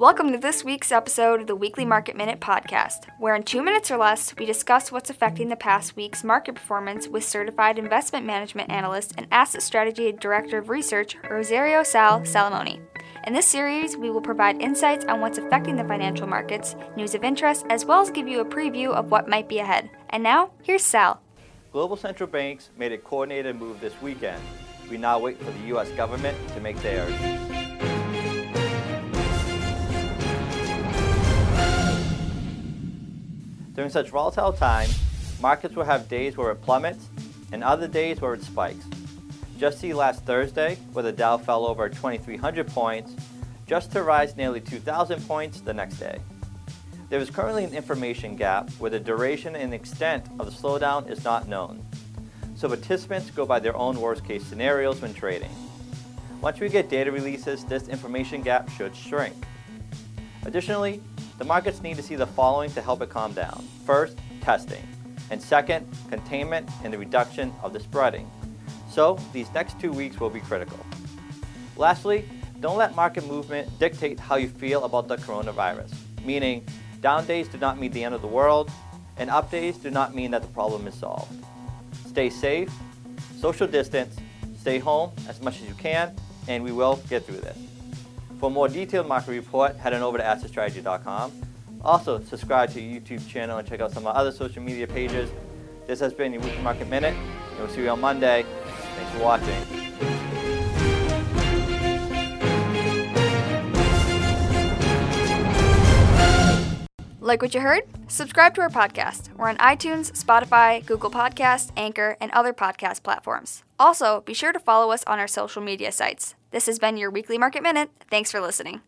Welcome to this week's episode of the Weekly Market Minute podcast, where in two minutes or less, we discuss what's affecting the past week's market performance with certified investment management analyst and asset strategy director of research, Rosario Sal Salamone. In this series, we will provide insights on what's affecting the financial markets, news of interest, as well as give you a preview of what might be ahead. And now, here's Sal. Global central banks made a coordinated move this weekend. We now wait for the U.S. government to make theirs. During such volatile times, markets will have days where it plummets and other days where it spikes. Just see last Thursday, where the Dow fell over 2,300 points, just to rise nearly 2,000 points the next day. There is currently an information gap where the duration and extent of the slowdown is not known. So participants go by their own worst case scenarios when trading. Once we get data releases, this information gap should shrink. Additionally, the markets need to see the following to help it calm down. First, testing. And second, containment and the reduction of the spreading. So, these next two weeks will be critical. Lastly, don't let market movement dictate how you feel about the coronavirus, meaning down days do not mean the end of the world, and up days do not mean that the problem is solved. Stay safe, social distance, stay home as much as you can, and we will get through this. For a more detailed market report, head on over to assetstrategy.com. Also, subscribe to the YouTube channel and check out some of our other social media pages. This has been your Weekly Market Minute, we'll see you on Monday. Thanks for watching. Like what you heard? Subscribe to our podcast. We're on iTunes, Spotify, Google Podcasts, Anchor, and other podcast platforms. Also, be sure to follow us on our social media sites. This has been your Weekly Market Minute. Thanks for listening.